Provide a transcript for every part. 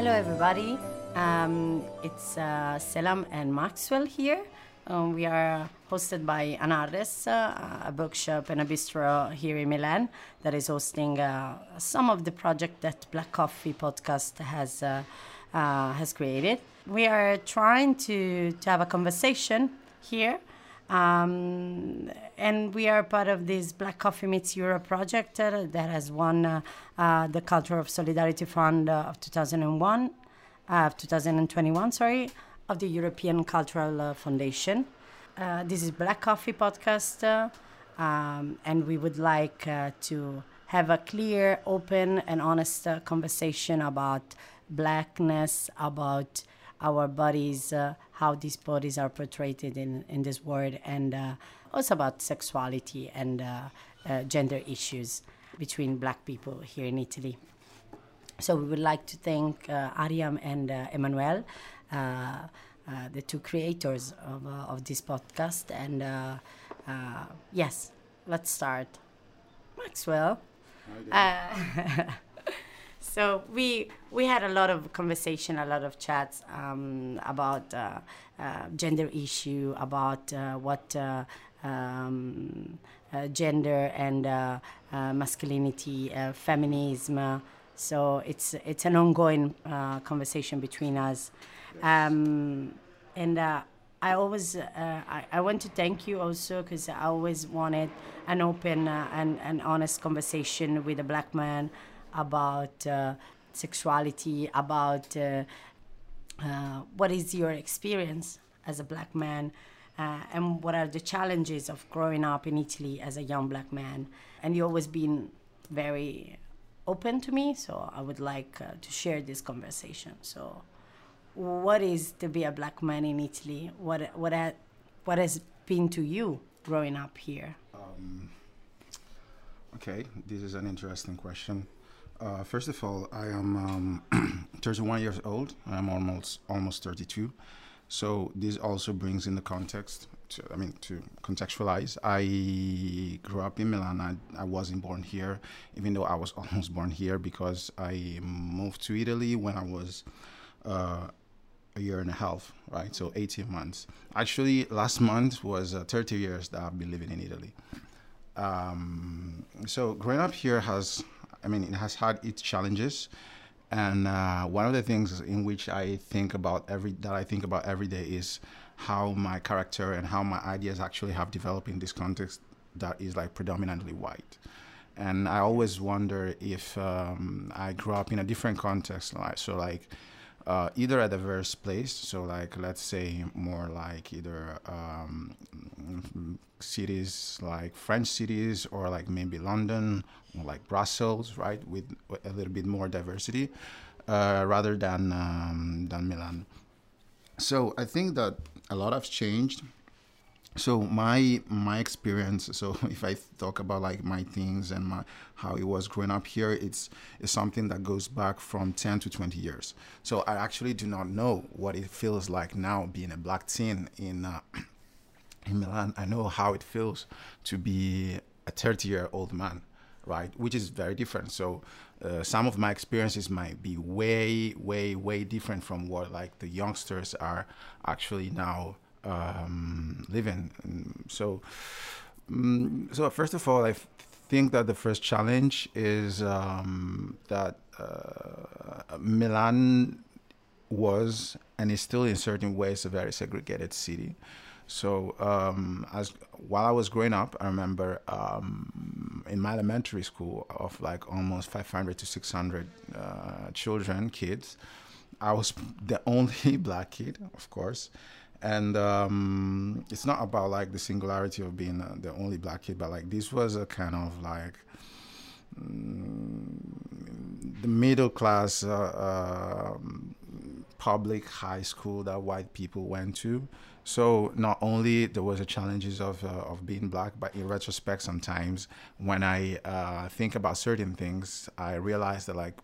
Hello, everybody. Um, it's uh, Selam and Maxwell here. Um, we are hosted by Anarres, uh, a bookshop and a bistro here in Milan that is hosting uh, some of the project that Black Coffee podcast has uh, uh, has created. We are trying to, to have a conversation here um, and we are part of this Black Coffee Meets Europe project uh, that has won uh, uh, the Culture of Solidarity Fund uh, of 2001, uh, 2021, sorry, of the European Cultural uh, Foundation. this is Black Coffee podcast, um, and we would like to have a clear, open, and honest conversation about blackness, about our bodies, how these bodies are portrayed in, in this world, and uh, also about sexuality and uh, uh, gender issues between black people here in Italy. So we would like to thank uh, Ariam and uh, Emmanuel, the two creators of, of this podcast. And yes, let's start. Maxwell. so we we had a lot of conversation, a lot of chats um, about uh, uh, gender issue, about uh, what uh, um, uh, gender and uh, masculinity, feminism. so it's it's an ongoing conversation between us, um, and. I always I, I want to thank you also because I always wanted an open and, and honest conversation with a black man about uh, sexuality, about uh, uh, what is your experience as a black man, uh, and what are the challenges of growing up in Italy as a young black man. And you've always been very open to me, so I would like uh, to share this conversation. So, what is to be a black man in Italy? What what ha- what has been to you growing up here? Um, okay, this is an interesting question. Uh, first of all, I am um, 31 years old. I'm almost almost 32. So this also brings in the context. To, I mean, to contextualize, I grew up in Milan. I, I wasn't born here, even though I was almost born here because I moved to Italy when I was uh, a year and a half, right? So 18 months. Actually, last month was uh, 30 years that I've been living in Italy. Um, so growing up here has I mean, it has had its challenges, and uh, one of the things in which I think about every that I think about every day is how my character and how my ideas actually have developed in this context that is like predominantly white. And I always wonder if um, I grew up in a different context, like so, like uh, either a diverse place, so like let's say more like either um, cities like French cities or like maybe London or like Brussels, right, with a little bit more diversity, uh, rather than um, than Milan. So I think that a lot has changed. So my my experience. So if I talk about like my things and my how it was growing up here, it's it's something that goes back from ten to twenty years. So I actually do not know what it feels like now being a black teen in. Uh, in Milan, I know how it feels to be a 30 year old man, right? Which is very different. So, uh, some of my experiences might be way, way, way different from what like the youngsters are actually now um, living. So, um, so first of all, I think that the first challenge is um, that uh, Milan was and is still in certain ways a very segregated city. So um, as while I was growing up, I remember um, in my elementary school of like almost 500 to 600 uh, children, kids, I was the only black kid, of course. And um, it's not about like the singularity of being uh, the only black kid, but like this was a kind of like mm, the middle class uh, uh, public high school that white people went to. So not only there was the challenges of uh, of being black, but in retrospect, sometimes when I uh, think about certain things, I realize that like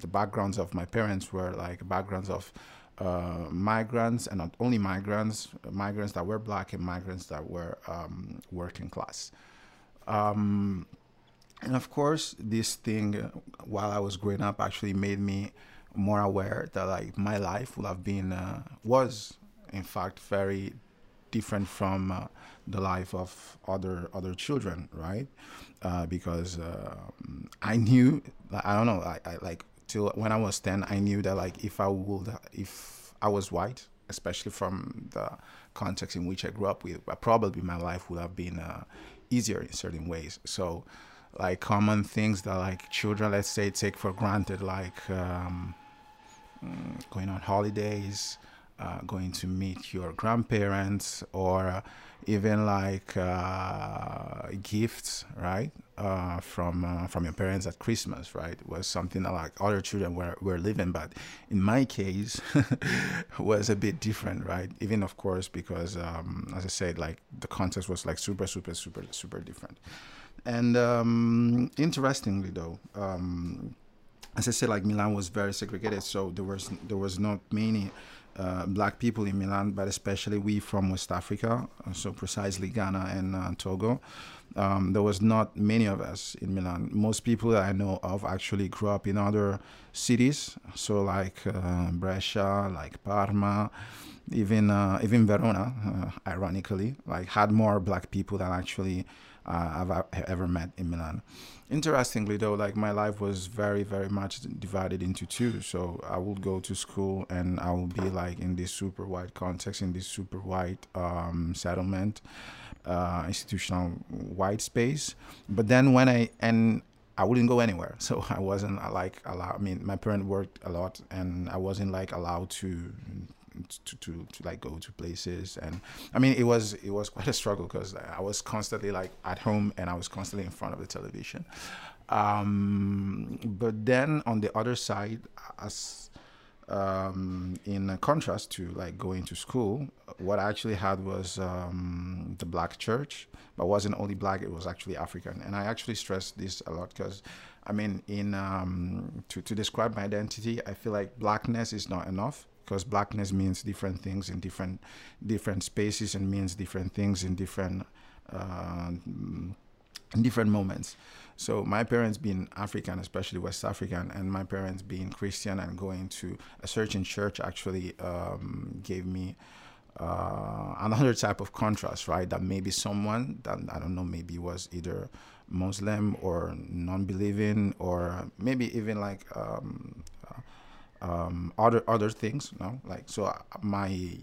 the backgrounds of my parents were like backgrounds of uh, migrants, and not only migrants, migrants that were black and migrants that were um, working class. Um, and of course, this thing, while I was growing up, actually made me more aware that like my life would have been uh, was in fact very different from uh, the life of other other children, right? Uh, because uh, I knew, I don't know, I, I like till when I was ten, I knew that like if I would, if I was white, especially from the context in which I grew up with, probably my life would have been uh, easier in certain ways. So, like common things that like children, let's say, take for granted, like um, mm, going on holidays, uh, going to meet your grandparents, or even like uh, gifts, right, uh, from uh, from your parents at Christmas, right, was something that like other children were, were living, but in my case, was a bit different, right? Even of course because, um, as I said, like the context was like super, super, super, super different. And um, interestingly, though. Um, as I said, like Milan was very segregated, so there was there was not many uh, black people in Milan, but especially we from West Africa, uh, so precisely Ghana and uh, Togo. Um, there was not many of us in Milan. Most people that I know of actually grew up in other cities, so like uh, Brescia, like Parma, even uh, even Verona. Ironically, like had more black people than actually I've ever met in Milan. Interestingly, though, like my life was very, very much divided into two. So I would go to school and I would be like in this super white context, in this super white um, settlement, uh, institutional white space. But then when I, and I wouldn't go anywhere. So I wasn't like allowed, I mean, my parent worked a lot and I wasn't like allowed to to, to, to like go to places. And i mean it was it was quite a struggle because i was constantly like at home and i was constantly in front of the television. Um, but then on the other side as um, in contrast to like going to school what i actually had was um, the black church but wasn't only black it was actually african. And i actually stress this a lot because i mean in um, to, to describe my identity i feel like blackness is not enough because blackness means different things in different different spaces and means different things in different uh, in different moments. So my parents being African, especially West African, and my parents being Christian and going to a certain church actually um, gave me uh, another type of contrast, right? That maybe someone that I don't know, maybe was either Muslim or non-believing, or maybe even like um, um, other other things. You know? like so uh, my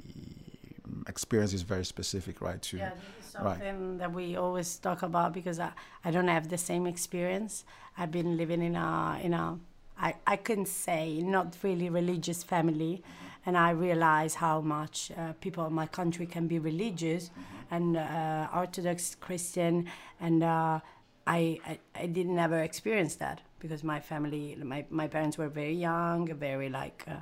experience is very specific, right? To yeah, this is something right. that we always talk about because I, I don't have the same experience. I've been living in a in a I, I can say not really religious family, and I realize how much uh, people in my country can be religious and uh, Orthodox Christian, and uh, I, I I didn't ever experience that because my family, my, my parents were very young, very like uh,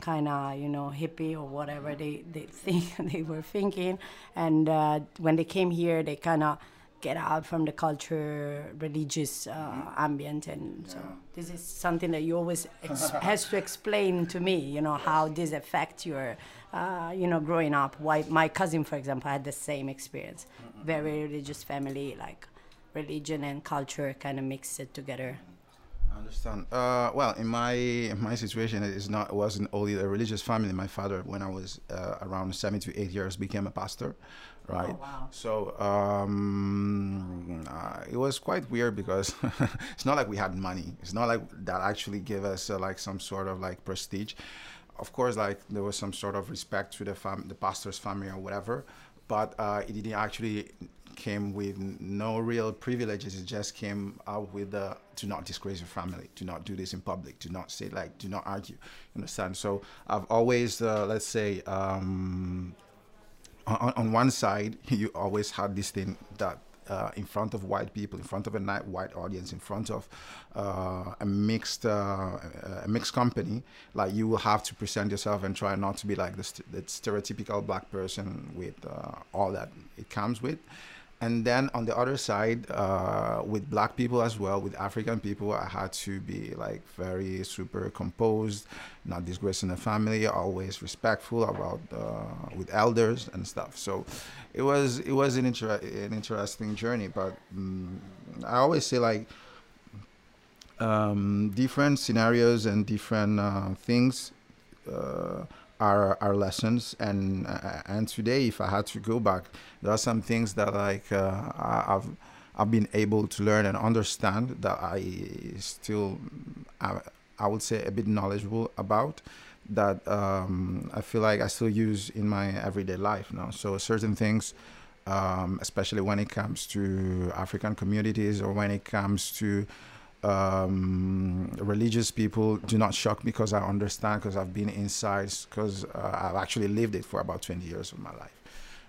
kind of, you know, hippie or whatever they, they think they were thinking. And uh, when they came here, they kind of get out from the culture, religious uh, ambient. And so this is something that you always ex- has to explain to me, you know, how this affects your, uh, you know, growing up. Why my cousin, for example, had the same experience. Very religious family, like religion and culture kind of mixed it together. I understand. Uh, well, in my in my situation, it is not it wasn't only a religious family. My father, when I was uh, around seven to eight years, became a pastor, right? Oh, wow. So um, uh, it was quite weird because it's not like we had money. It's not like that actually gave us uh, like some sort of like prestige. Of course, like there was some sort of respect to the fam- the pastor's family or whatever, but uh, it didn't actually came with no real privileges. It just came out with the to not disgrace your family, do not do this in public, do not say like, do not argue. You understand? So I've always, uh, let's say, um, on, on one side, you always had this thing that uh, in front of white people, in front of a white audience, in front of uh, a mixed uh, a mixed company, like you will have to present yourself and try not to be like the, st- the stereotypical black person with uh, all that it comes with and then on the other side uh, with black people as well with african people i had to be like very super composed not disgracing the family always respectful about uh, with elders and stuff. So it was it was an, inter- an interesting journey but um, i always say like um, different scenarios and different uh, things are are lessons. And uh, and today, if I had to go back, there are some things that like uh, I've I've been able to learn and understand that I still I, I would say a bit knowledgeable about that um, I feel like I still use in my everyday life now. So certain things, um, especially when it comes to African communities or when it comes to um, religious people, do not shock me because I understand because I've been inside because uh, I've actually lived it for about 20 years of my life,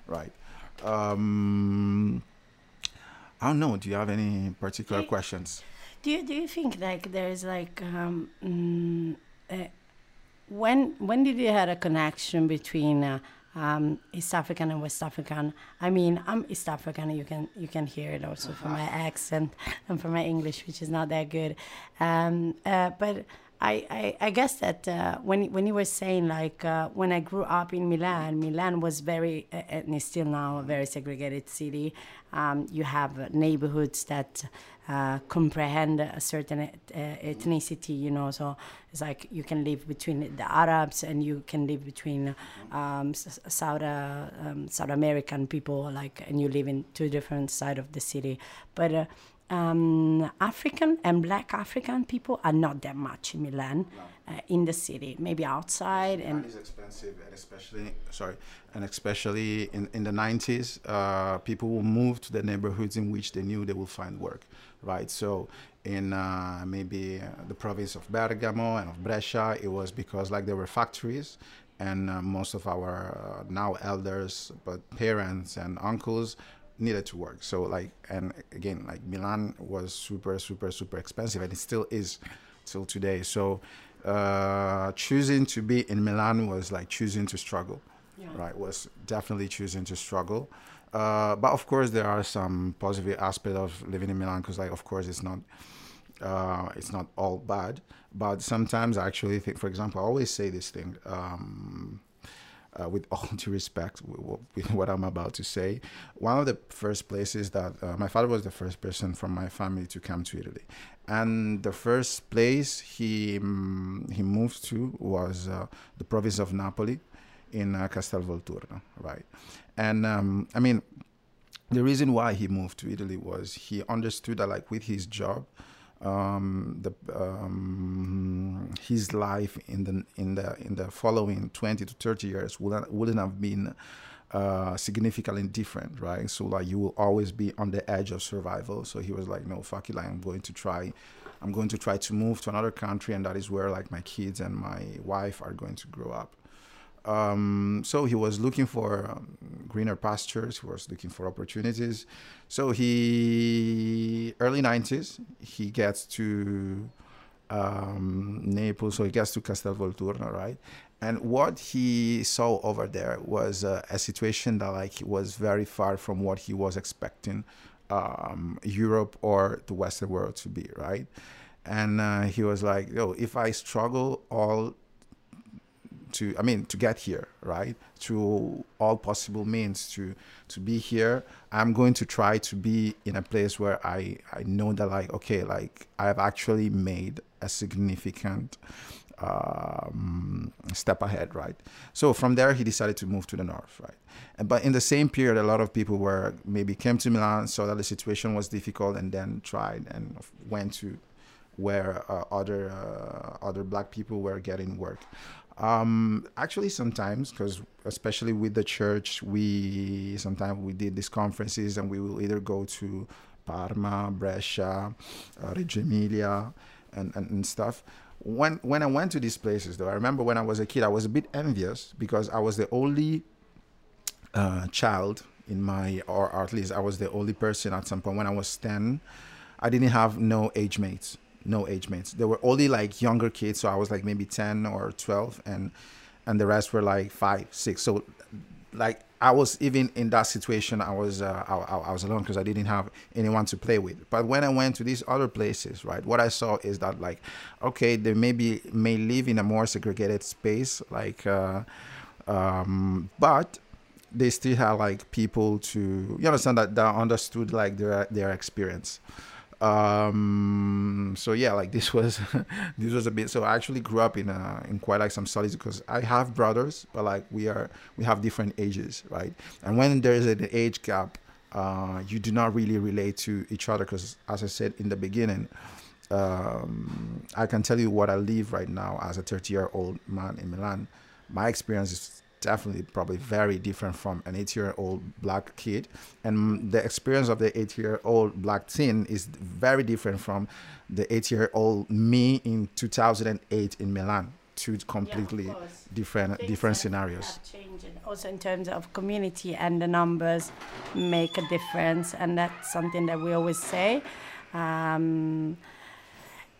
right? Um, I don't know. Do you have any particular questions? Do you do you think like there's like um, mm, uh, when when did you had a connection between uh, um, East African and West African? I mean, I'm East African. You can you can hear it also from my accent and from my English, which is not that good. Um, uh, but I, I, I, guess that uh, when when you were saying like uh, when I grew up in Milan, Milan was very uh, and is still now a very segregated city. Um, you have neighborhoods that uh, comprehend a certain uh, ethnicity, you know. So it's like you can live between the Arabs and you can live between um, South uh, um, South American people, like, and you live in two different side of the city, but um, African and Black African people are not that much in Milan, no. uh, in the city. Maybe outside Milan and is expensive, and especially sorry, and especially in in the nineties, uh, people will move to the neighborhoods in which they knew they will find work, right? So in uh, maybe uh, the province of Bergamo and of Brescia, it was because like there were factories and uh, most of our uh, now elders, but parents and uncles needed to work. So like, and again, like Milan was super, super, super expensive, and it still is till today. So uh, choosing to be in Milan was like choosing to struggle, yeah. right? Was definitely choosing to struggle. Uh, but of course, there are some positive aspects of living in Milan because, like, of course, it's not uh, it's not all bad. But sometimes, I actually think, for example, I always say this thing. Um, uh, with all due respect with what I'm about to say, one of the first places that uh, my father was the first person from my family to come to Italy, and the first place he um, he moved to was uh, the province of Napoli, in uh, Castel Volturno, right? And um, I mean, the reason why he moved to Italy was he understood that like with his job um, the um, his life in the in the in the following 20 to 30 years wouldn't wouldn't have been uh, significantly different, right? So like you will always be on the edge of survival. So he was like, no, fuck it, like I'm going to try, I'm going to try to move to another country, and that is where like my kids and my wife are going to grow up. Um, so he was looking for um, greener pastures. He was looking for opportunities. So he early 90s he gets to um, Naples. So he gets to Castel Volturno, right? And what he saw over there was uh, a situation that like was very far from what he was expecting um, Europe or the Western world to be, right? And uh, he was like, "Yo, if I struggle all to i mean to get here right? Through all possible means to to be here. I'm going to try to be in a place where i i know that like okay like i've actually made a significant um, step ahead right? So from there he decided to move to the north right? And, but in the same period a lot of people were maybe came to milan saw that the situation was difficult and then tried and went to where uh, other uh, other black people were getting work um, actually, sometimes, because especially with the church, we sometimes we did these conferences, and we will either go to Parma, Brescia, uh, Reggio Emilia, and, and, and stuff. When when I went to these places, though, I remember when I was a kid, I was a bit envious because I was the only uh, child in my, or, at least I was the only person at some point when I was ten. I didn't have no age mates no age mates. There were only like younger kids, so I was like maybe ten or twelve, and and the rest were like five, six. So like I was even in that situation, I was uh, I, I, was alone because I didn't have anyone to play with. But when I went to these other places, right, what I saw is that like, okay, they maybe may live in a more segregated space, like, uh, um, but they still had like people to you understand that that understood like their their experience. Um, so yeah, like this was this was a bit. So I actually grew up in uh, in quite like some studies because I have brothers, but like we are we have different ages, right? And when there is an age gap, uh, you do not really relate to each other because, as I said in the beginning, um, I can tell you what I live right now as a 30 year old man in Milan. My experience is definitely probably very different from an 80 year old black kid. And the experience of the 80 year old black teen is very different from the 80 year old me in 2008 in Milan. Two completely Yeah, different Things different scenarios. Also, in terms of community and the numbers make a difference, and that's something that we always say. Um,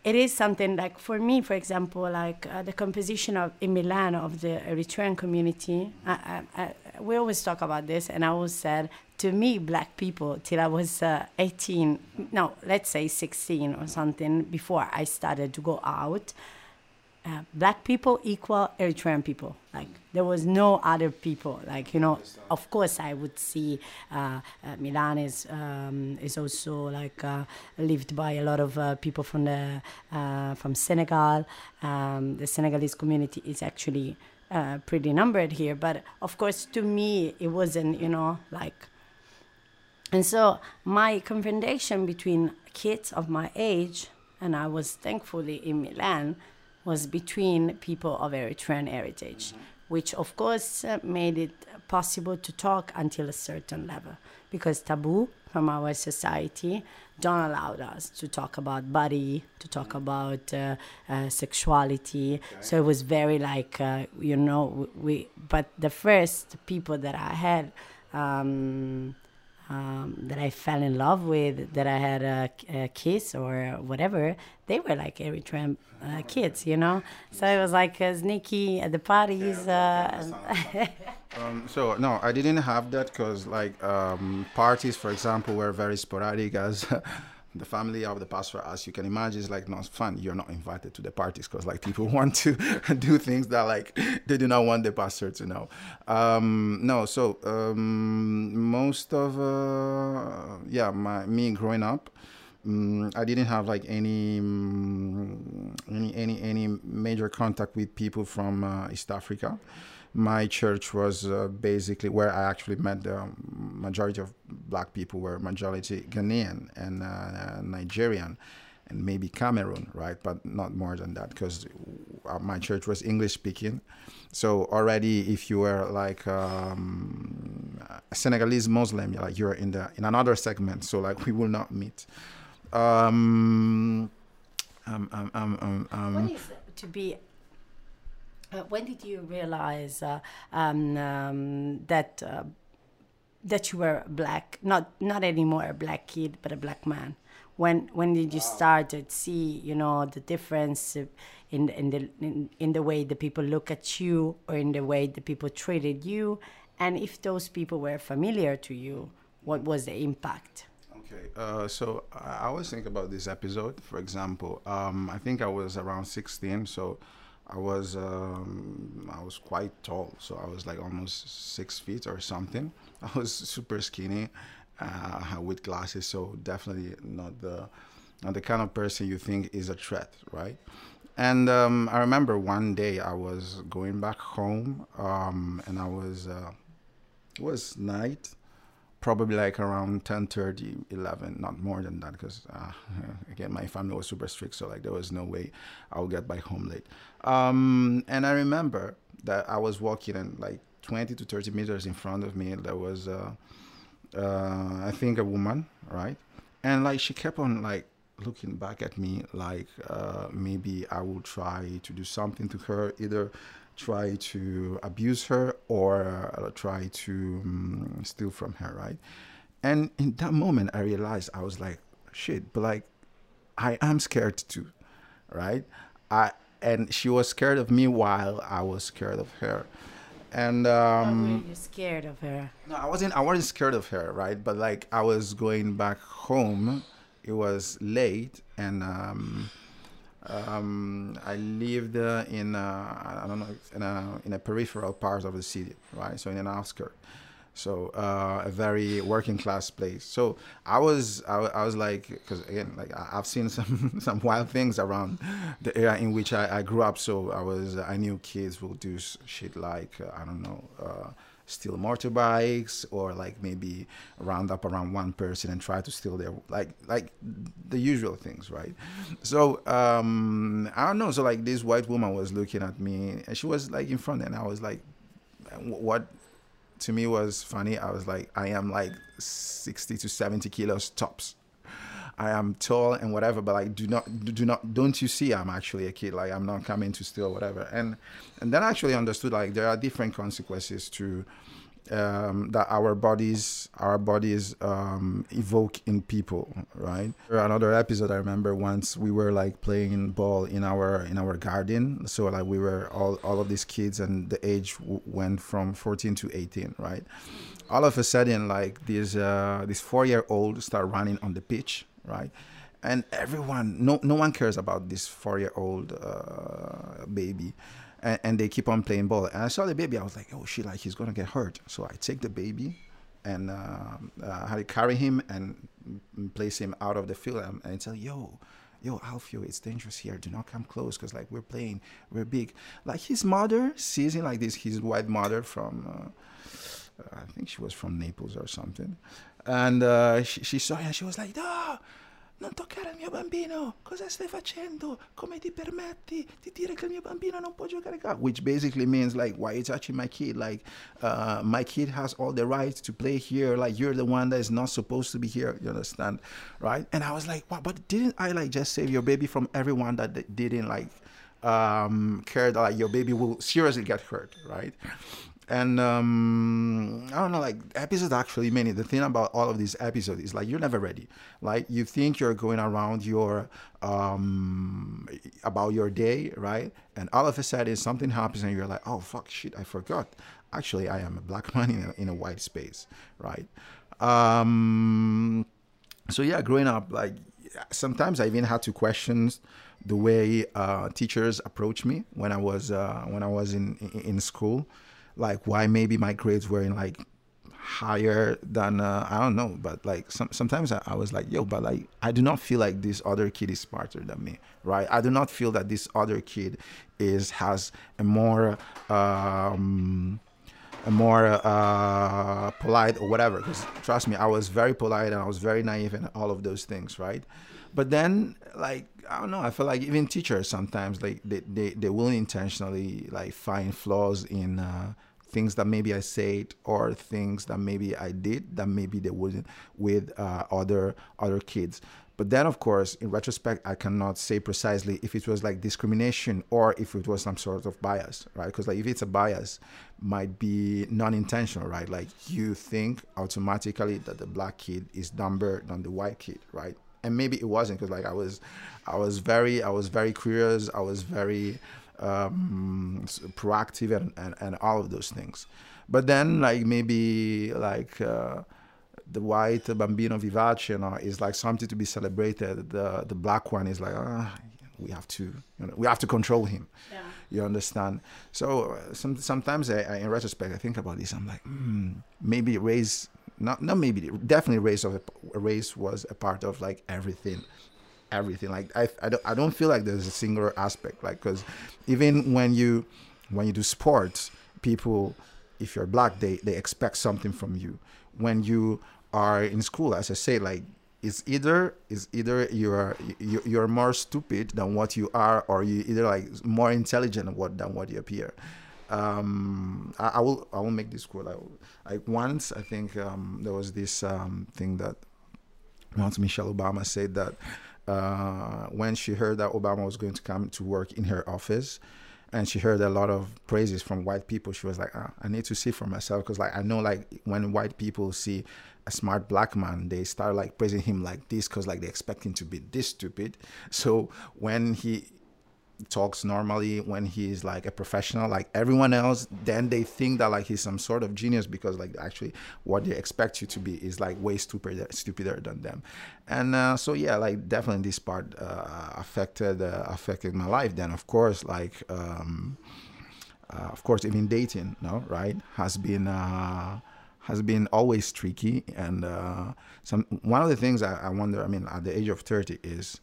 it is something like for me, for example, like uh, the composition of in Milan of the Eritrean community. I, I, I, we always talk about this, and I always said to me, black people, till I was uh, 18, no, let's say 16 or something, before I started to go out, uh, black people equal Eritrean people. Like there was no other people. Like you know, of course I would see uh, uh, Milan is um, is also like uh, lived by a lot of uh, people from the uh, from Senegal. Um, the Senegalese community is actually pretty numbered here, but of course to me it wasn't you know like and so my confrontation between kids of my age, and I was thankfully in Milan, was between people of Eritrean heritage, which of course uh, made it possible to talk until a certain level, because taboo from our society don't allow us to talk about body, to talk about uh, uh, sexuality. So it was very like uh, you know we. But the first people that I had. Um, um, that I fell in love with, that I had a, a kiss or whatever, they were like Eritrean uh, kids, you know. So it was like uh, sneaky at the parties. Uh, Um, so no, I didn't have that because like um, parties, for example, were very sporadic. As the family of the pastor, as you can imagine, is like not fun. You're not invited to the parties because like people want to do things that like they do not want the pastor to know. Um, no, so um, most of uh, yeah, my me growing up. Mm, I didn't have like any, mm, any any any major contact with people from uh, East Africa. My church was uh, basically where I actually met the majority of black people were majority Ghanaian and uh, Nigerian and maybe Cameroon, right? But not more than that because my church was English speaking. So already, if you were like um, a Senegalese Muslim, like you're in the in another segment. So like we will not meet. Um, um, um, um, um, um, What is to be? Uh, when did you realize uh, um, um, that uh, that you were black? Not not anymore a black kid, but a black man. When when did you start to see you know the difference in in the in, in the way the people look at you or in the way the people treated you, and if those people were familiar to you, what was the impact? Okay, uh, so I I always think about this episode. For example, um, I think I was around 16, so I was um, I was quite tall, so I was like almost six feet or something. I was super skinny, uh, with glasses, so definitely not the not the kind of person you think is a threat, right? And um, I remember one day I was going back home, um, and I was uh, it was night probably like around 10 30 11 not more than that because uh, again my family was super strict so like there was no way i would get back home late. Um, and i remember that i was walking and like 20 to 30 meters in front of me there was uh, uh, i think a woman right? And like she kept on like looking back at me like uh, maybe i will try to do something to her either try to abuse her or uh, try to um, steal from her, right? And in that moment, I realized I was like, shit, but like, I am scared too, right? I and she was scared of me while I was scared of her, and um, were you scared of her? no, I wasn't. I wasn't scared of her, right? But like, I was going back home. It was late, and um, um, I lived uh, in uh, I don't know in a in a peripheral part of the city, right? So in an outskirt. so uh, a very working class place. So I was I, I was like because again like I've seen some some wild things around the area in which I, I grew up. So I was I knew kids will do shit like uh, I don't know. Steal motorbikes or like maybe round up around one person and try to steal their like like the usual things right? So um i don't know. So like this white woman was looking at me and she was like in front and i was like what? To me was funny. I was like i am like 60 to 70 kilos tops I am tall and whatever, but like, do not, do not, don't you see? I'm actually a kid. Like, I'm not coming to steal whatever. And and then I actually understood like there are different consequences to um, that our bodies, our bodies um, evoke in people, right? Another episode I remember once we were like playing ball in our in our garden. So like we were all all of these kids, and the age w- went from 14 to 18, right? All of a sudden, like this uh, this four year old start running on the pitch right? And everyone, no, no one cares about this four-year-old uh, baby, and, and, they keep on playing ball. And I saw the baby, I was like, oh shit, like he's gonna get hurt. So I take the baby, and uh, uh, how to carry him and place him out of the field, and, and tell yo. Yo, Alfio, it's dangerous here. Do not come close, cause like we're playing, we're big. Like his mother sees him like this. His white mother from, uh, I think she was from Naples or something, and uh, she, she, saw him she was like, no, non toccare il mio bambino, cosa stai facendo? Come ti permetti di dire che il mio bambino non può giocare qua? Which basically means like, why are you touching my kid? Like, uh, my kid has all the rights to play here. Like, you're the one that is not supposed to be here. You understand, right? And I was like, wow, but didn't I like just save your baby from everyone that didn't like um, care that like your baby will seriously get hurt, right? And um, I don't know, like episodes actually many. The thing about all of these episodes is like you're never ready. Like you think you're going around your um, about your day, right? And all of a sudden something happens and you're like, oh fuck, shit, I forgot. Actually, I am a black man in a, in a white space, right? Um, so yeah, growing up, like sometimes I even had to question the way uh, teachers approach me when I was uh, when I was in in school like why maybe my grades were in like higher than uh, I don't know, but like some, sometimes I, I, was like, yo, but like I do not feel like this other kid is smarter than me, right? I do not feel that this other kid is has a more um, a more uh, polite or whatever. Because trust me, I was very polite and I was very naive and all of those things, right? But then like I don't know. I feel like even teachers sometimes like they they, they will intentionally like find flaws in uh, things that maybe I said or things that maybe I did that maybe they wouldn't with uh, other other kids. But then, of course, in retrospect, I cannot say precisely if it was like discrimination or if it was some sort of bias, right? Because like if it's a bias, might be non-intentional, right? Like you think automatically that the black kid is dumber than the white kid, right? And maybe it wasn't because like I was, I was very, I was very curious. I was very um, proactive and, and, and all of those things. But then like maybe like uh, the white bambino vivace you know, is like something to be celebrated. The the black one is like ah, we have to you know, we have to control him. Yeah. You understand? So uh, some, sometimes I, I, in retrospect I think about this. I'm like, hmm, maybe race not not maybe definitely race of race was a part of like everything everything. Like I, I, don't, I don't feel like there's a singular aspect like because even when you when you do sports people if you're black they they expect something from you. When you are in school as i say like it's either it's either you're you're more stupid than what you are or you either like more intelligent than what than what you appear um, I, I, will I will make this quote. I like once I think um, there was this um, thing that once Michelle Obama said that uh, when she heard that Obama was going to come to work in her office, and she heard a lot of praises from white people, she was like, ah, I need to see for myself because like I know like when white people see a smart black man, they start like praising him like this because like they expect him to be this stupid. So when he talks normally when he's like a professional. Like everyone else then they think that like he's some sort of genius because like actually what they expect you to be is like way stupider stupider than them. And uh, so yeah like definitely this part uh, affected uh, affected my life. Then of course like um, uh, of course even dating no right has been uh, has been always tricky. And uh, some one of the things I, I, wonder, I mean, at the age of 30 is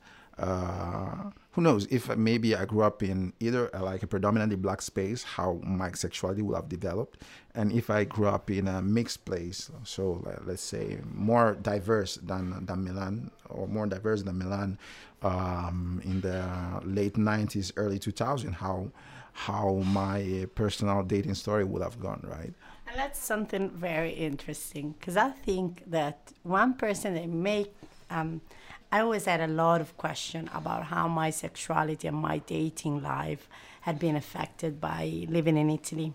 who knows if maybe I grew up in either uh, like a predominantly black space, how my sexuality would have developed, and if I grew up in a mixed place, so let's say more diverse than than Milan or more diverse than Milan um, in the late 90s, early 2000, how how my personal dating story would have gone, right? And that's something very interesting because I think that one person that make um, I always had a lot of question about how my sexuality and my dating life had been affected by living in Italy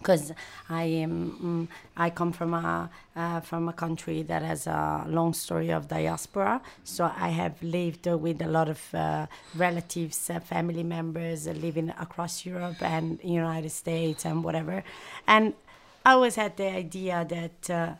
because I am mm, I come from a uh, from a country that has a long story of diaspora. So I have lived with a lot of uh, relatives, uh, family members living across Europe and United States and whatever, and I always had the idea that.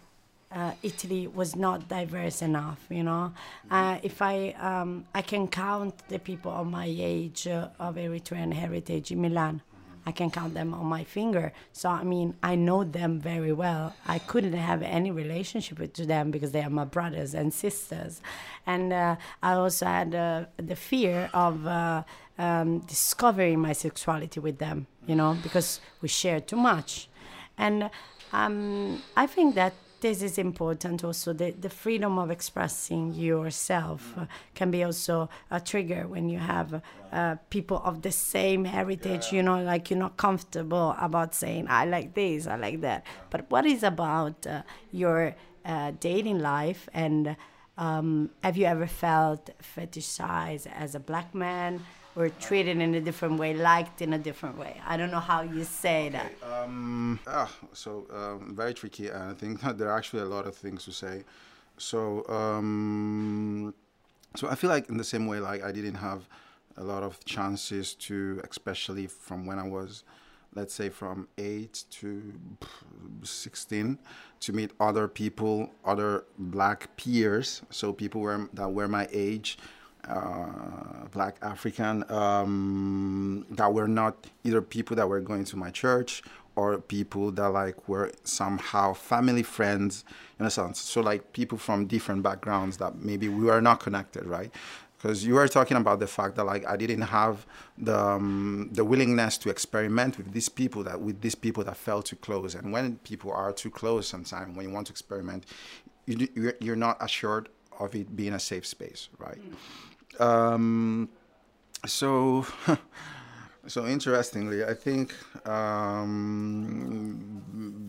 Uh, uh, Italy was not diverse enough, you know. Uh, if I um, I can count the people of my age of Eritrean heritage in Milan, I can count them on my finger. So I mean, I know them very well. I couldn't have any relationship with them because they are my brothers and sisters, and uh, I also had uh, the fear of uh, um, discovering my sexuality with them. You know, because we share too much, and um, I think that this is important also the, the freedom of expressing yourself uh, can be also a trigger when you have uh, people of the same heritage yeah. you know like you're not comfortable about saying i like this i like that but what is about uh, your uh, dating life and um, have you ever felt fetishized as a black man or treated in a different way, liked in a different way. I don't know how you say okay, that. Um, ah, so um, very tricky, and I think that there are actually a lot of things to say. So, um, so I feel like in the same way, like I didn't have a lot of chances to, especially from when I was, let's say, from eight to sixteen, to meet other people, other black peers. So people were that were my age uh, black African um, that were not either people that were going to my church or people that like were somehow family friends in a sense. So like people from different backgrounds that maybe we were not connected, right? Because you were talking about the fact that like I didn't have the um, the willingness to experiment with these people that with these people that felt too close. And when people are too close, sometimes when you want to experiment, you, you're not assured of it being a safe space, right? Mm. Um, so, so interestingly, I think um,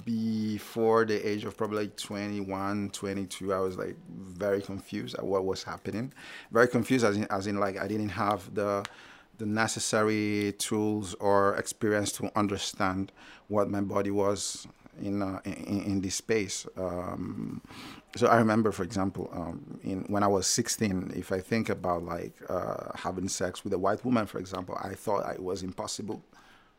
before the age of probably like 21, 22, I was like very confused at what was happening. Very confused as in, as in like I didn't have the the necessary tools or experience to understand what my body was in uh, in, in, this space. Um, so I remember, for example, um, in when I was 16, if I think about like uh, having sex with a white woman, for example, I thought it was impossible,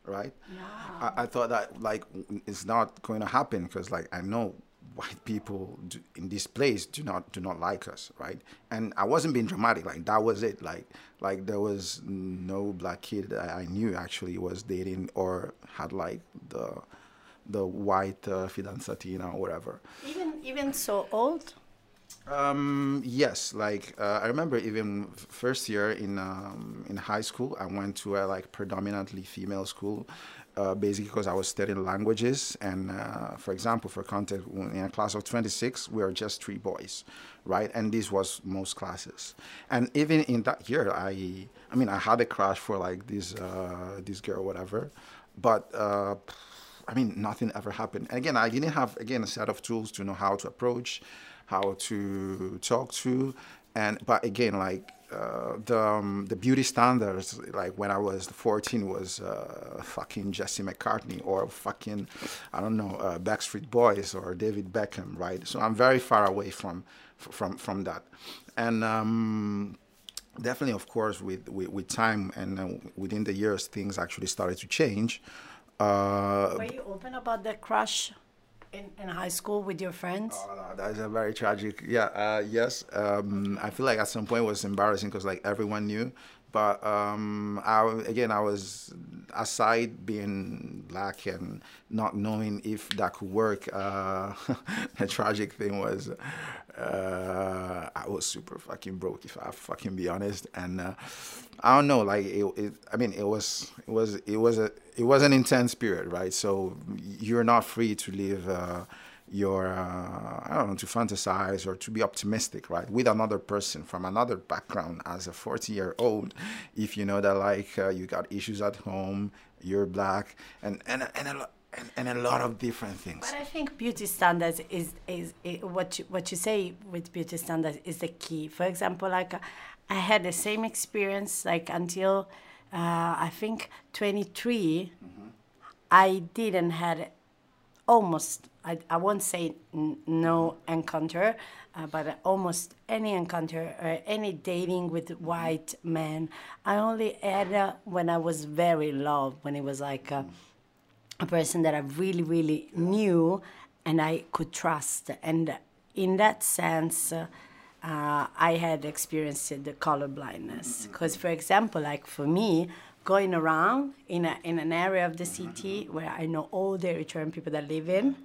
right? Yeah. I, I thought that like it's not going to happen because like I know white people do, in this place do not do not like us, right? And I wasn't being dramatic, like that was it. Like like there was no black kid that I knew actually was dating or had like the the white uh, fidanzatina or whatever. Even even so old. Um, yes, like uh, I remember even first year in um, in high school, I went to a like predominantly female school, uh, basically because I was studying languages. And uh, for example, for context, in a class of 26, we are just three boys, right? And this was most classes. And even in that year, I I mean, I had a crush for like this uh, this girl, whatever, but uh, I mean, nothing ever happened. And again, I didn't have again a set of tools to know how to approach, how to talk to, and but again, like uh, the um, the beauty standards, like when I was 14, was uh, fucking Jesse McCartney or fucking I don't know uh, Backstreet Boys or David Beckham, right? So I'm very far away from from from that, and. Um, definitely, of course, with, with, with time and uh, within the years, things actually started to change. Uh, Were you open about the crush in, in high school with your friends? Oh, no, that is a very tragic. Yeah, uh, yes. Um, I feel like at some point it was embarrassing because like everyone knew, But um, I, again, I was aside being black and not knowing if that could work. Uh, the tragic thing was uh, I was super fucking broke, if I fucking be honest. And uh, I don't know, like it, it, I mean, it was, it was, it was a, it was an intense period, right? So you're not free to live uh, your, uh, I don't know, to fantasize or to be optimistic, right? With another person from another background as a 40 year old, if you know that like uh, you got issues at home, you're black, and and and a lot and, and a lot of different things. But I think beauty standards is is, is what you, what you say with beauty standards is the key. For example, like I had the same experience like until uh, I think 23. Mm-hmm. I didn't had almost I, I won't say n- no encounter, uh, but almost any encounter or any dating with white men. I only had uh, when I was very in love, when it was like. Uh, a person that I really, really knew and I could trust. And in that sense, uh, uh, I had experienced the color blindness. Because, for example, like for me, going around in, a, in an area of the city where I know all the Eritrean people that live in,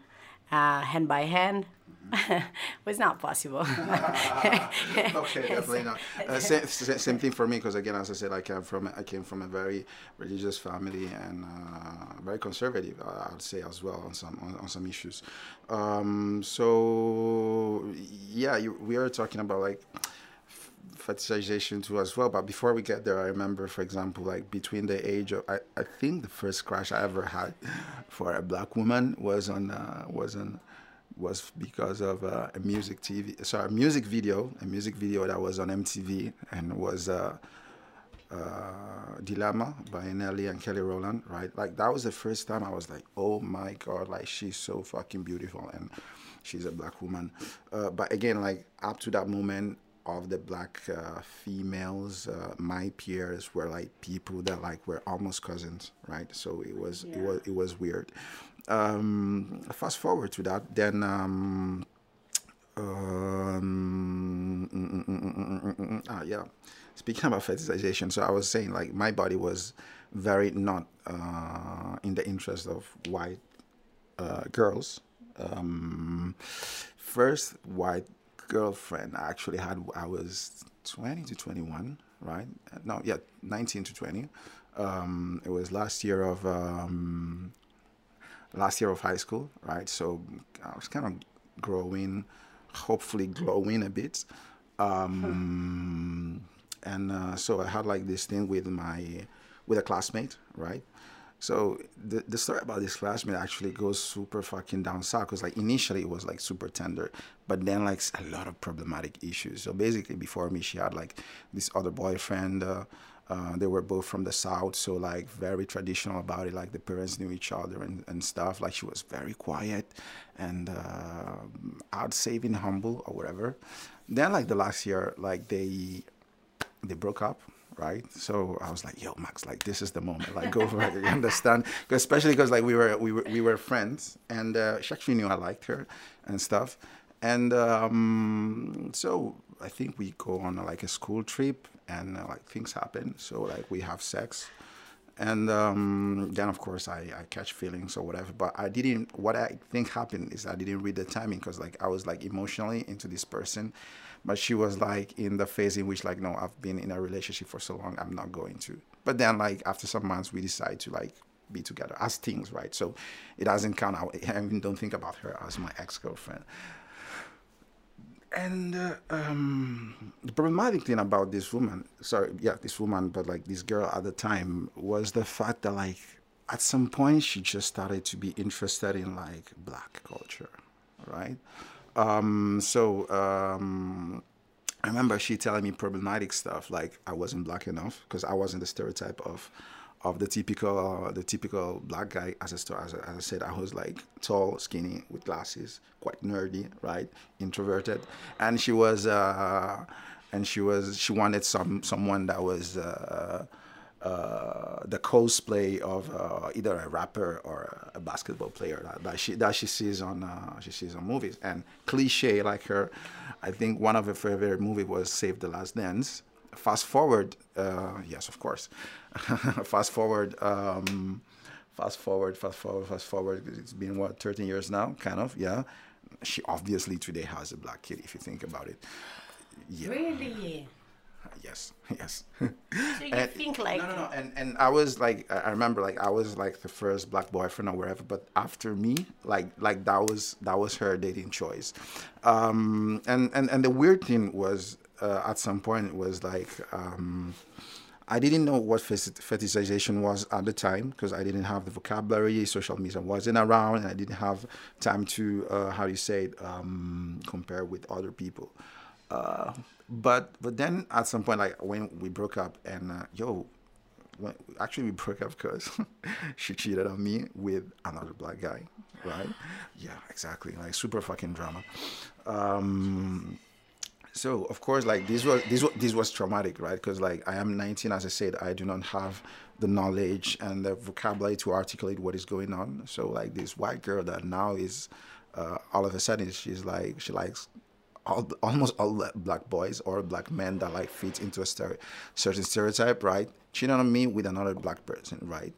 uh, hand by hand, was not possible. okay, definitely not. Uh, same, same thing for me because again, as I said, I came from I came from a very religious family and uh, very conservative. I would say as well on some on, on some issues. Um, so yeah, you, we are talking about like fetishization too as well. But before we get there, I remember, for example, like between the age of I, I think the first crush I ever had for a black woman was on uh, was on was because of uh, a music TV, sorry, a music video, a music video that was on MTV and was uh, uh, Dilemma by Nelly and Kelly Rowland, right? Like that was the first time I was like, oh my god, like she's so fucking beautiful and she's a black woman. Uh, but again, like up to that moment of the black uh, females, uh, my peers were like people that like were almost cousins, right? So it was yeah. it was it was weird um, fast forward to that, then um, um, mm, mm, mm, ah, yeah. Speaking about fetishization, so I was saying like my body was very not uh, in the interest of white uh, girls. Um, first white girlfriend I actually had, I was 20 to 21, right? No, yeah, 19 to 20. Um, it was last year of um, last year of high school, right? So I was kind of growing, hopefully glowing a bit. Um, and uh, so I had like this thing with my with a classmate, right? So the the story about this classmate actually goes super fucking down south because like initially it was like super tender, but then like a lot of problematic issues. So basically, before me, she had like this other boyfriend. Uh, uh, they were both from the south, so like very traditional about it. Like the parents knew each other and, and stuff. Like she was very quiet and uh, say even humble or whatever. Then like the last year, like they they broke up right? So I was like, "Yo, Max, like this is the moment. Like, go for it. You understand? Especially because like we were we were we were friends, and uh, she actually knew I liked her and stuff. And um, so I think we go on like a school trip, and uh, like things happen. So like we have sex, and um, then of course I, I catch feelings or whatever. But I didn't. What I think happened is I didn't read the timing because like I was like emotionally into this person, but she was like in the phase in which like no, I've been in a relationship for so long, I'm not going to. But then like after some months, we decide to like be together as things, right? So it doesn't count. I even don't think about her as my ex girlfriend and uh, um, the problematic thing about this woman, sorry, yeah, this woman, but like this girl at the time, was the fact that like at some point she just started to be interested in like black culture, right? Um, so um, I remember she telling me problematic stuff like I wasn't black enough because I wasn't the stereotype of of the typical uh, the typical black guy. As I, as, I, as I said, I was like tall, skinny, with glasses, quite nerdy, right, introverted, and she was uh, and she was she wanted some someone that was. Uh, uh, the cosplay of uh, either a rapper or a basketball player that, that she that she sees on uh, she sees on movies and cliche like her. I think one of her favorite movie was Save the Last Dance, fast forward, uh, yes, of course. fast forward, um, fast forward, fast forward, fast forward. It's been what 13 years now, kind of. Yeah, she obviously today has a black kid. If you think about it. Yeah. Really. Yes, yes. So you And- think like no, no, no. And and I was like, I remember like I was like the first black boyfriend or whatever. But after me, like like that was that was her dating choice. Um, and and and the weird thing was uh, at some point it was like. Um, I didn't know what feti- fetishization was at the time because I didn't have the vocabulary. Social media wasn't around, and I didn't have time to uh, how do you say it um, compare with other people. Uh, but but then at some point, like when we broke up, and uh, yo, when, actually we broke up because she cheated on me with another black guy, right? Yeah, exactly. Like super fucking drama. Um, so of course like this was this was this was traumatic right? Because like i am 19 as i said i do not have the knowledge and the vocabulary to articulate what is going on. So like this white girl that now is uh, all of a sudden she's like she likes all, almost all black boys or black men that like fit into a certain stereotype right? Cheating on me with another black person right?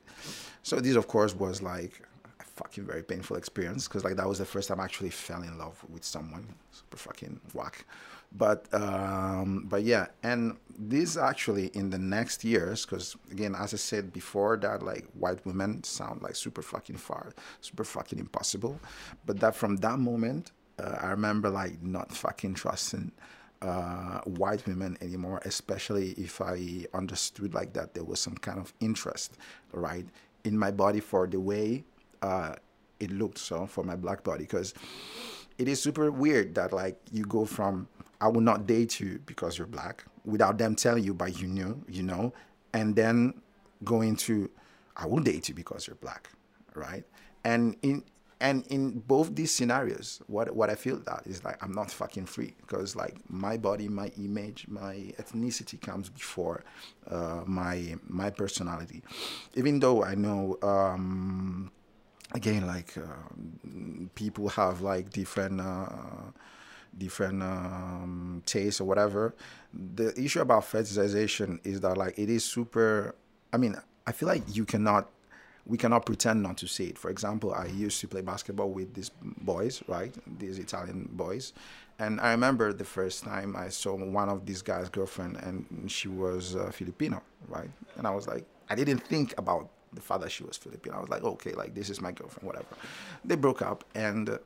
So this of course was like a fucking very painful experience because like that was the first time I actually fell in love with someone. Super fucking whack but um but yeah and this actually in the next years because again as i said before that like white women sound like super fucking far super fucking impossible but that from that moment uh, i remember like not fucking trusting uh, white women anymore, especially if I understood like that there was some kind of interest, right, in my body for the way uh, it looked. So for my black body, because it is super weird that like you go from I will not date you because you're black without them telling you, but you knew, you know, and then going to I will date you because you're black, right? And in and in both these scenarios, what what I feel that is like I'm not fucking free because like my body, my image, my ethnicity comes before uh, my my personality. Even though I know. Um, again like uh, people have like different uh, different um, tastes or whatever. The issue about fetishization is that like it is super i mean i feel like you cannot we cannot pretend not to see it. For example i used to play basketball with these boys right? These italian boys. And i remember the first time i saw one of these guys girlfriend and she was uh, filipino right? And i was like i didn't think about the fact that she was Filipino. I was like, okay, like this is my girlfriend, whatever. They broke up, and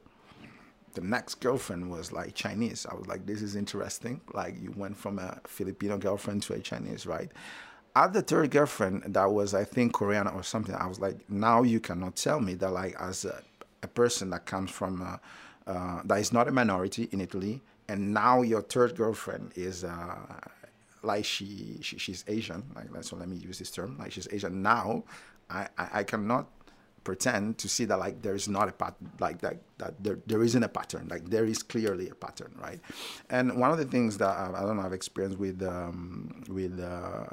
the next girlfriend was like Chinese. I was like, this is interesting. Like you went from a Filipino girlfriend to a Chinese, right? At the third girlfriend, that was I think Korean or something. I was like, now you cannot tell me that like as a, a person that comes from uh, uh, that is not a minority in Italy, and now your third girlfriend is. Uh, like she, she she's Asian, like so let me use this term, like she's Asian now, I, I, I cannot pretend to see that like there is not a pat like that that there, there isn't a pattern like there is clearly a pattern right? And one of the things that I, I don't know I've experienced with um, with uh,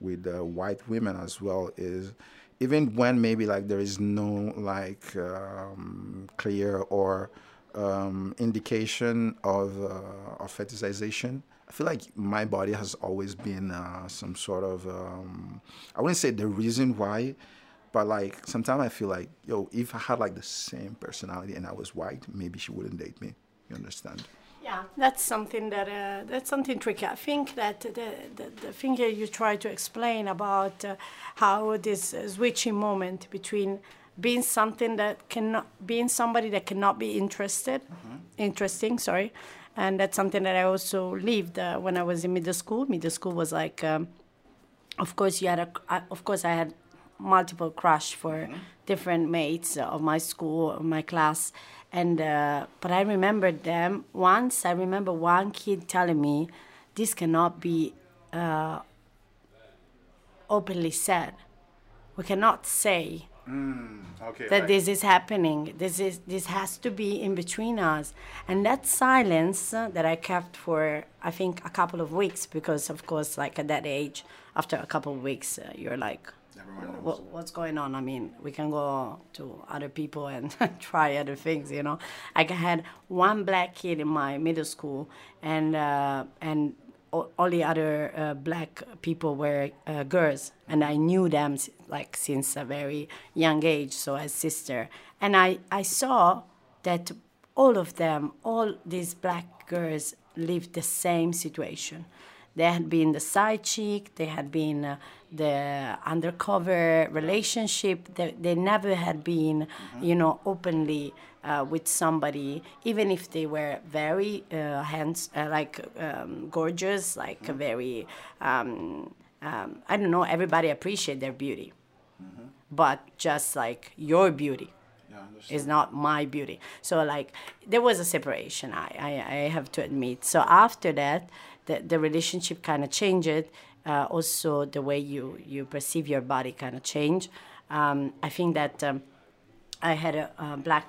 with uh, white women as well is even when maybe like there is no like um, clear or um, indication of uh, of fetishization I feel like my body has always been uh, some sort of um, I wouldn't say the reason why, but like sometimes I feel like yo, if I had like the same personality and I was white, maybe she wouldn't date me. You understand? Yeah, that's something that uh, that's something tricky. I think that the, the, the thing you try to explain about uh, how this uh, switching moment between being something that cannot being somebody that cannot be interested, interesting, sorry, and that's something that I also lived uh, when I was in middle school. Middle school was like, um, of course, you had a, I- of course, I had multiple crush for different mates of my school, of my class, and uh, but I remember them once. I remember one kid telling me, "This cannot be uh, openly said. We cannot say." Okay. that this is happening. This is this has to be in between us, and that silence uh, that I kept for I think a couple of weeks because of course like at that age, after a couple of weeks, uh, you're like. What, what's going on? I mean, we can go to other people and try other things, you know. Like I had one black kid in my middle school, and uh, and o- all the other uh, black people were uh, girls, and I knew them like since a very young age, so as sister. And I, I saw that all of them, all these black girls, lived the same situation. They had been the side chick, they had been uh, the undercover relationship. They, they never had been, you know, openly uh, with somebody, even if they were very uh, hands, uh, like um, gorgeous, like very, um, um, I don't know, everybody appreciate their beauty, but just like your beauty is not my beauty. So like there was a separation. I I, I have to admit. So after that, the the relationship kind of changed. Uh, also, the way you you perceive your body kind of change. Um, I think that. Um, I had a, uh black,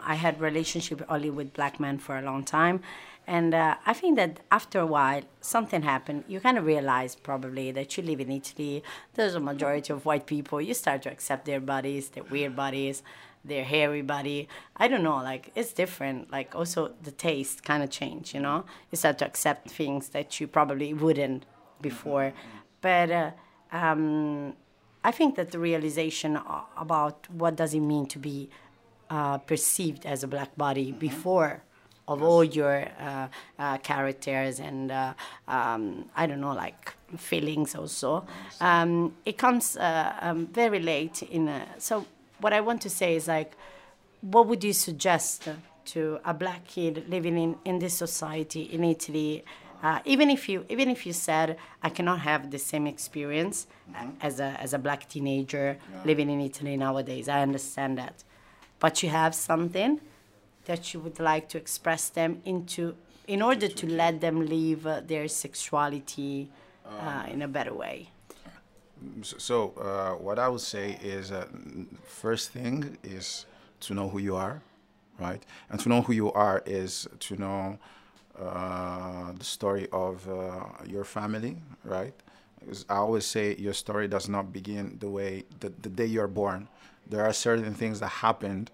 I had relationship only with black men for a long time, and uh, I think that after a while something happened. You kind of realize probably that you live in Italy. There's a majority of white people. You start to accept their bodies, their weird bodies, their hairy body. I don't know, like it's different. Like also the taste kind of change. You know, you start to accept things that you probably wouldn't before, but. Uh, um, I think that the realization about what does it mean to be uh, perceived as a black body before of all your uh, uh, characters and uh, um, I don't know, like feelings also. Um, it comes uh, um, very late in. A, so what I want to say is like, what would you suggest to a black kid living in, in this society in Italy? Uh, even if you even if you said I cannot have the same experience uh, as a as a black teenager living in Italy nowadays, I understand that, but you have something that you would like to express them into in order to let them live uh, their sexuality uh, in a better way. So, uh, what I would say is, uh, first thing is to know who you are, right? And to know who you are is to know uh, the story of uh, your family, right? 'Cause I always say your story does not begin the way the, the day you're born. There are certain things that happened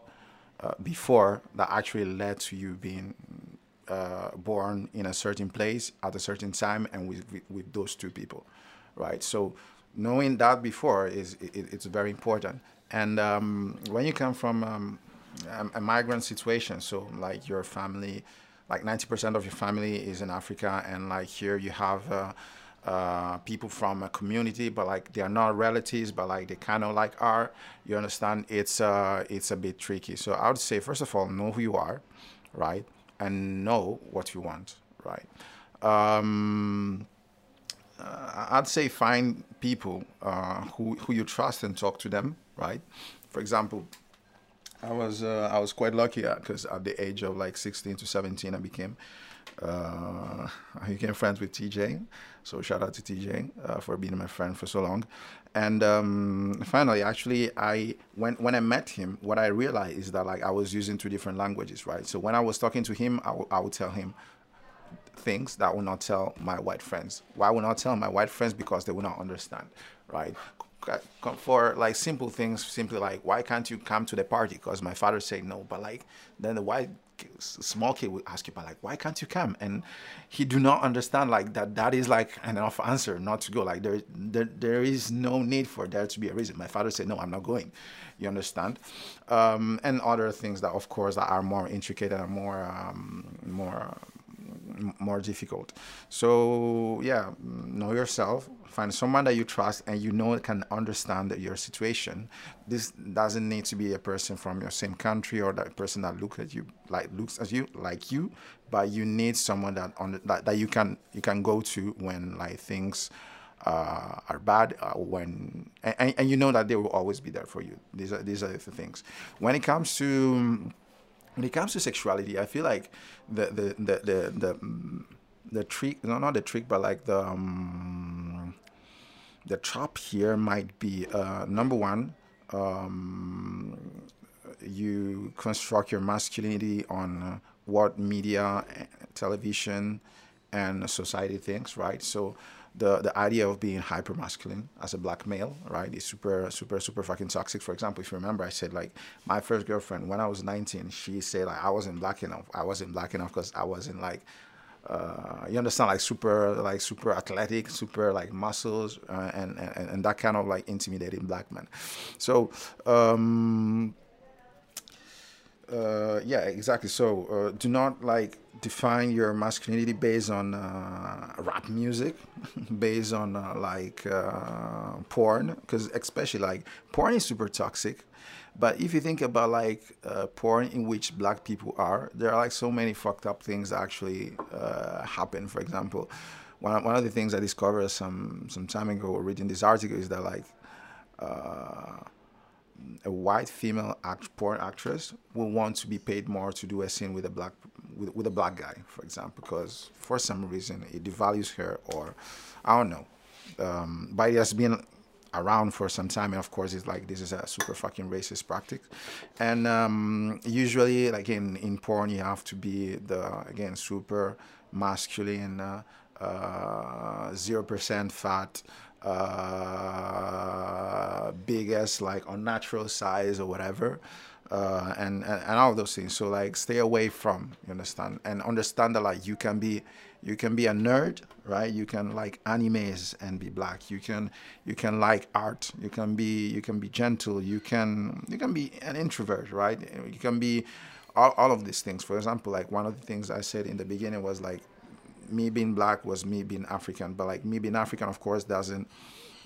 uh, before that actually led to you being uh, born in a certain place at a certain time and with, with, with those two people, right? So knowing that before is it, it's very important. And um, when you come from um, a migrant situation, so like your family, like 90% of your family is in Africa, and like here you have. Uh, uh, people from a community, but like they are not relatives, but like they kind of like are. You understand? It's uh, it's a bit tricky. So I would say first of all, know who you are, right, and know what you want, right. Um, uh, I'd say find people uh, who who you trust and talk to them, right. For example, I was uh, I was quite lucky because at the age of like 16 to 17, I became uh, I became friends with TJ. So shout out to TJ uh, for being my friend for so long. And um, finally, actually, I when when I met him, what I realized is that like I was using two different languages, right? So when I was talking to him, I w- I would tell him things that I will not tell my white friends. Why will not tell my white friends? Because they will not understand, right? For like simple things, simply like, why can't you come to the party? Because my father said no, but like then the white small kid would ask you, but like, why can't you come? And he do not understand like that. That is like an enough answer not to go. Like there, there, there is no need for there to be a reason. My father said no, I'm not going. You understand? Um, and other things that, of course, that are more intricate and are more, um, more more difficult. So yeah, mm, know yourself. Find someone that you trust and you know can understand your situation. This doesn't need to be a person from your same country or that person that looks at you like looks at you like you, but you need someone that on that, that you can you can go to when like things uh, are bad uh, when and, and you know that they will always be there for you. These are these are the things. When it comes to when it comes to sexuality, I feel like the the the the the, the trick no not the trick but like the um, the trap here might be uh, number one um, you construct your masculinity on uh, what media eh, television and society thinks right? So the the idea of being hyper masculine as a black male right is super super super fucking toxic. For example if you remember i said like my first girlfriend when i was 19 she said like i wasn't black enough. I wasn't black enough because i wasn't like uh, you understand like super like super athletic super like muscles uh, and, and and that kind of like intimidating black man so um uh, yeah exactly so uh, do not like define your masculinity based on uh, rap music based on uh, like porn because especially like porn is super toxic but if you think about like uh, porn in which black people are, there are like so many fucked up things actually uh, happen. For example, one, one of the things I discovered some some time ago reading this article is that like uh, a white female act, porn actress will want to be paid more to do a scene with a black with, with a black guy, for example, because for some reason it devalues her or I don't know. Um, but it has been around for some time and of course it's like this is a super fucking racist practice and um, usually like in, in porn you have to be the again super masculine uh, uh, 0% fat uh, biggest like unnatural size or whatever uh, and, and, and all those things. So like stay away from you understand and understand that like you can be you can be a nerd right? You can like animes and be black. You can you can like art. You can be you can be gentle. You can you can be an introvert right? You can be all, all of these things. For example like one of the things i said in the beginning was like me being black was me being african but like me being african of course doesn't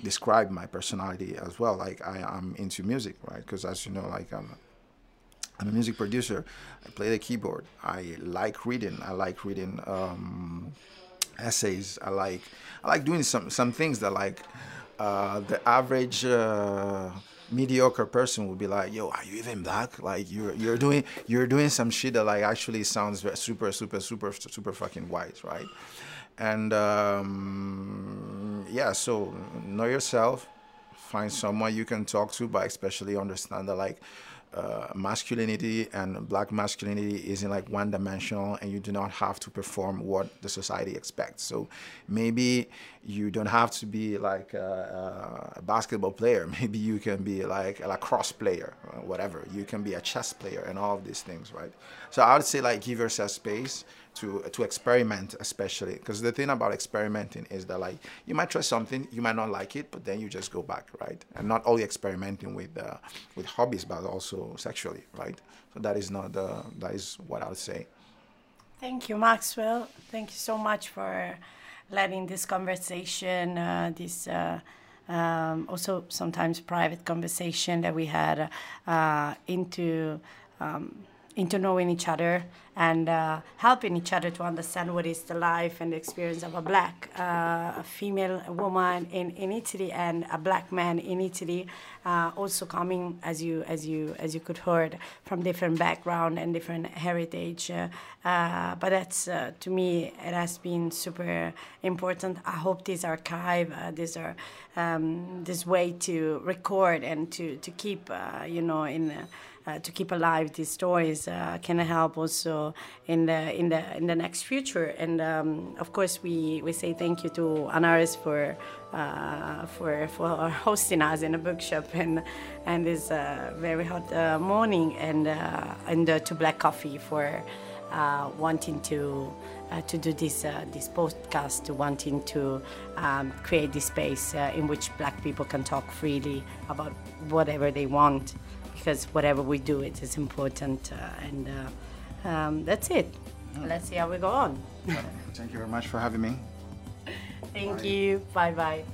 describe my personality as well like i am into music right because as you know like i'm I'm a music producer. I play the keyboard. I like reading. I like reading um, essays. I like I like doing some some things that like uh, the average uh, mediocre person would be like, "Yo, are you even black? Like you're you're doing you're doing some shit that like actually sounds super super super super fucking white, right?" And um, yeah, so know yourself. Find someone you can talk to, but especially understand that like uh, masculinity and black masculinity isn't like one dimensional and you do not have to perform what the society expects. So maybe you don't have to be like a, a basketball player. Maybe you can be like a lacrosse player whatever. You can be a chess player and all of these things right? So i would say like give yourself space to to experiment especially because the thing about experimenting is that like you might try something you might not like it but then you just go back right? And not only experimenting with uh, with hobbies but also sexually right? So that is not the that is what i would say. Thank you maxwell. Thank you so much for letting this conversation uh, this uh, um, also sometimes private conversation that we had uh, into um, into knowing each other and uh, helping each other to understand what is the life and the experience of a black uh, female woman in, in Italy and a black man in Italy, uh, also coming as you as you as you could heard from different background and different heritage. Uh, uh, but that's uh, to me it has been super important. I hope this archive, this are um, this way to record and to to keep you know in uh, to keep alive these stories uh, can help also in the in the in the next future. And um, of course, we, we say thank you to Anaris for uh, for for hosting us in a bookshop and and this uh, very hot uh, morning, and uh, and to Black Coffee for wanting to. To do this this podcast, wanting to um, create this space in which Black people can talk freely about whatever they want because whatever we do, it is important. Uh, and uh, um, that's it. Let's see how we go on. Thank you very much for having me. Thank bye. you. Bye bye.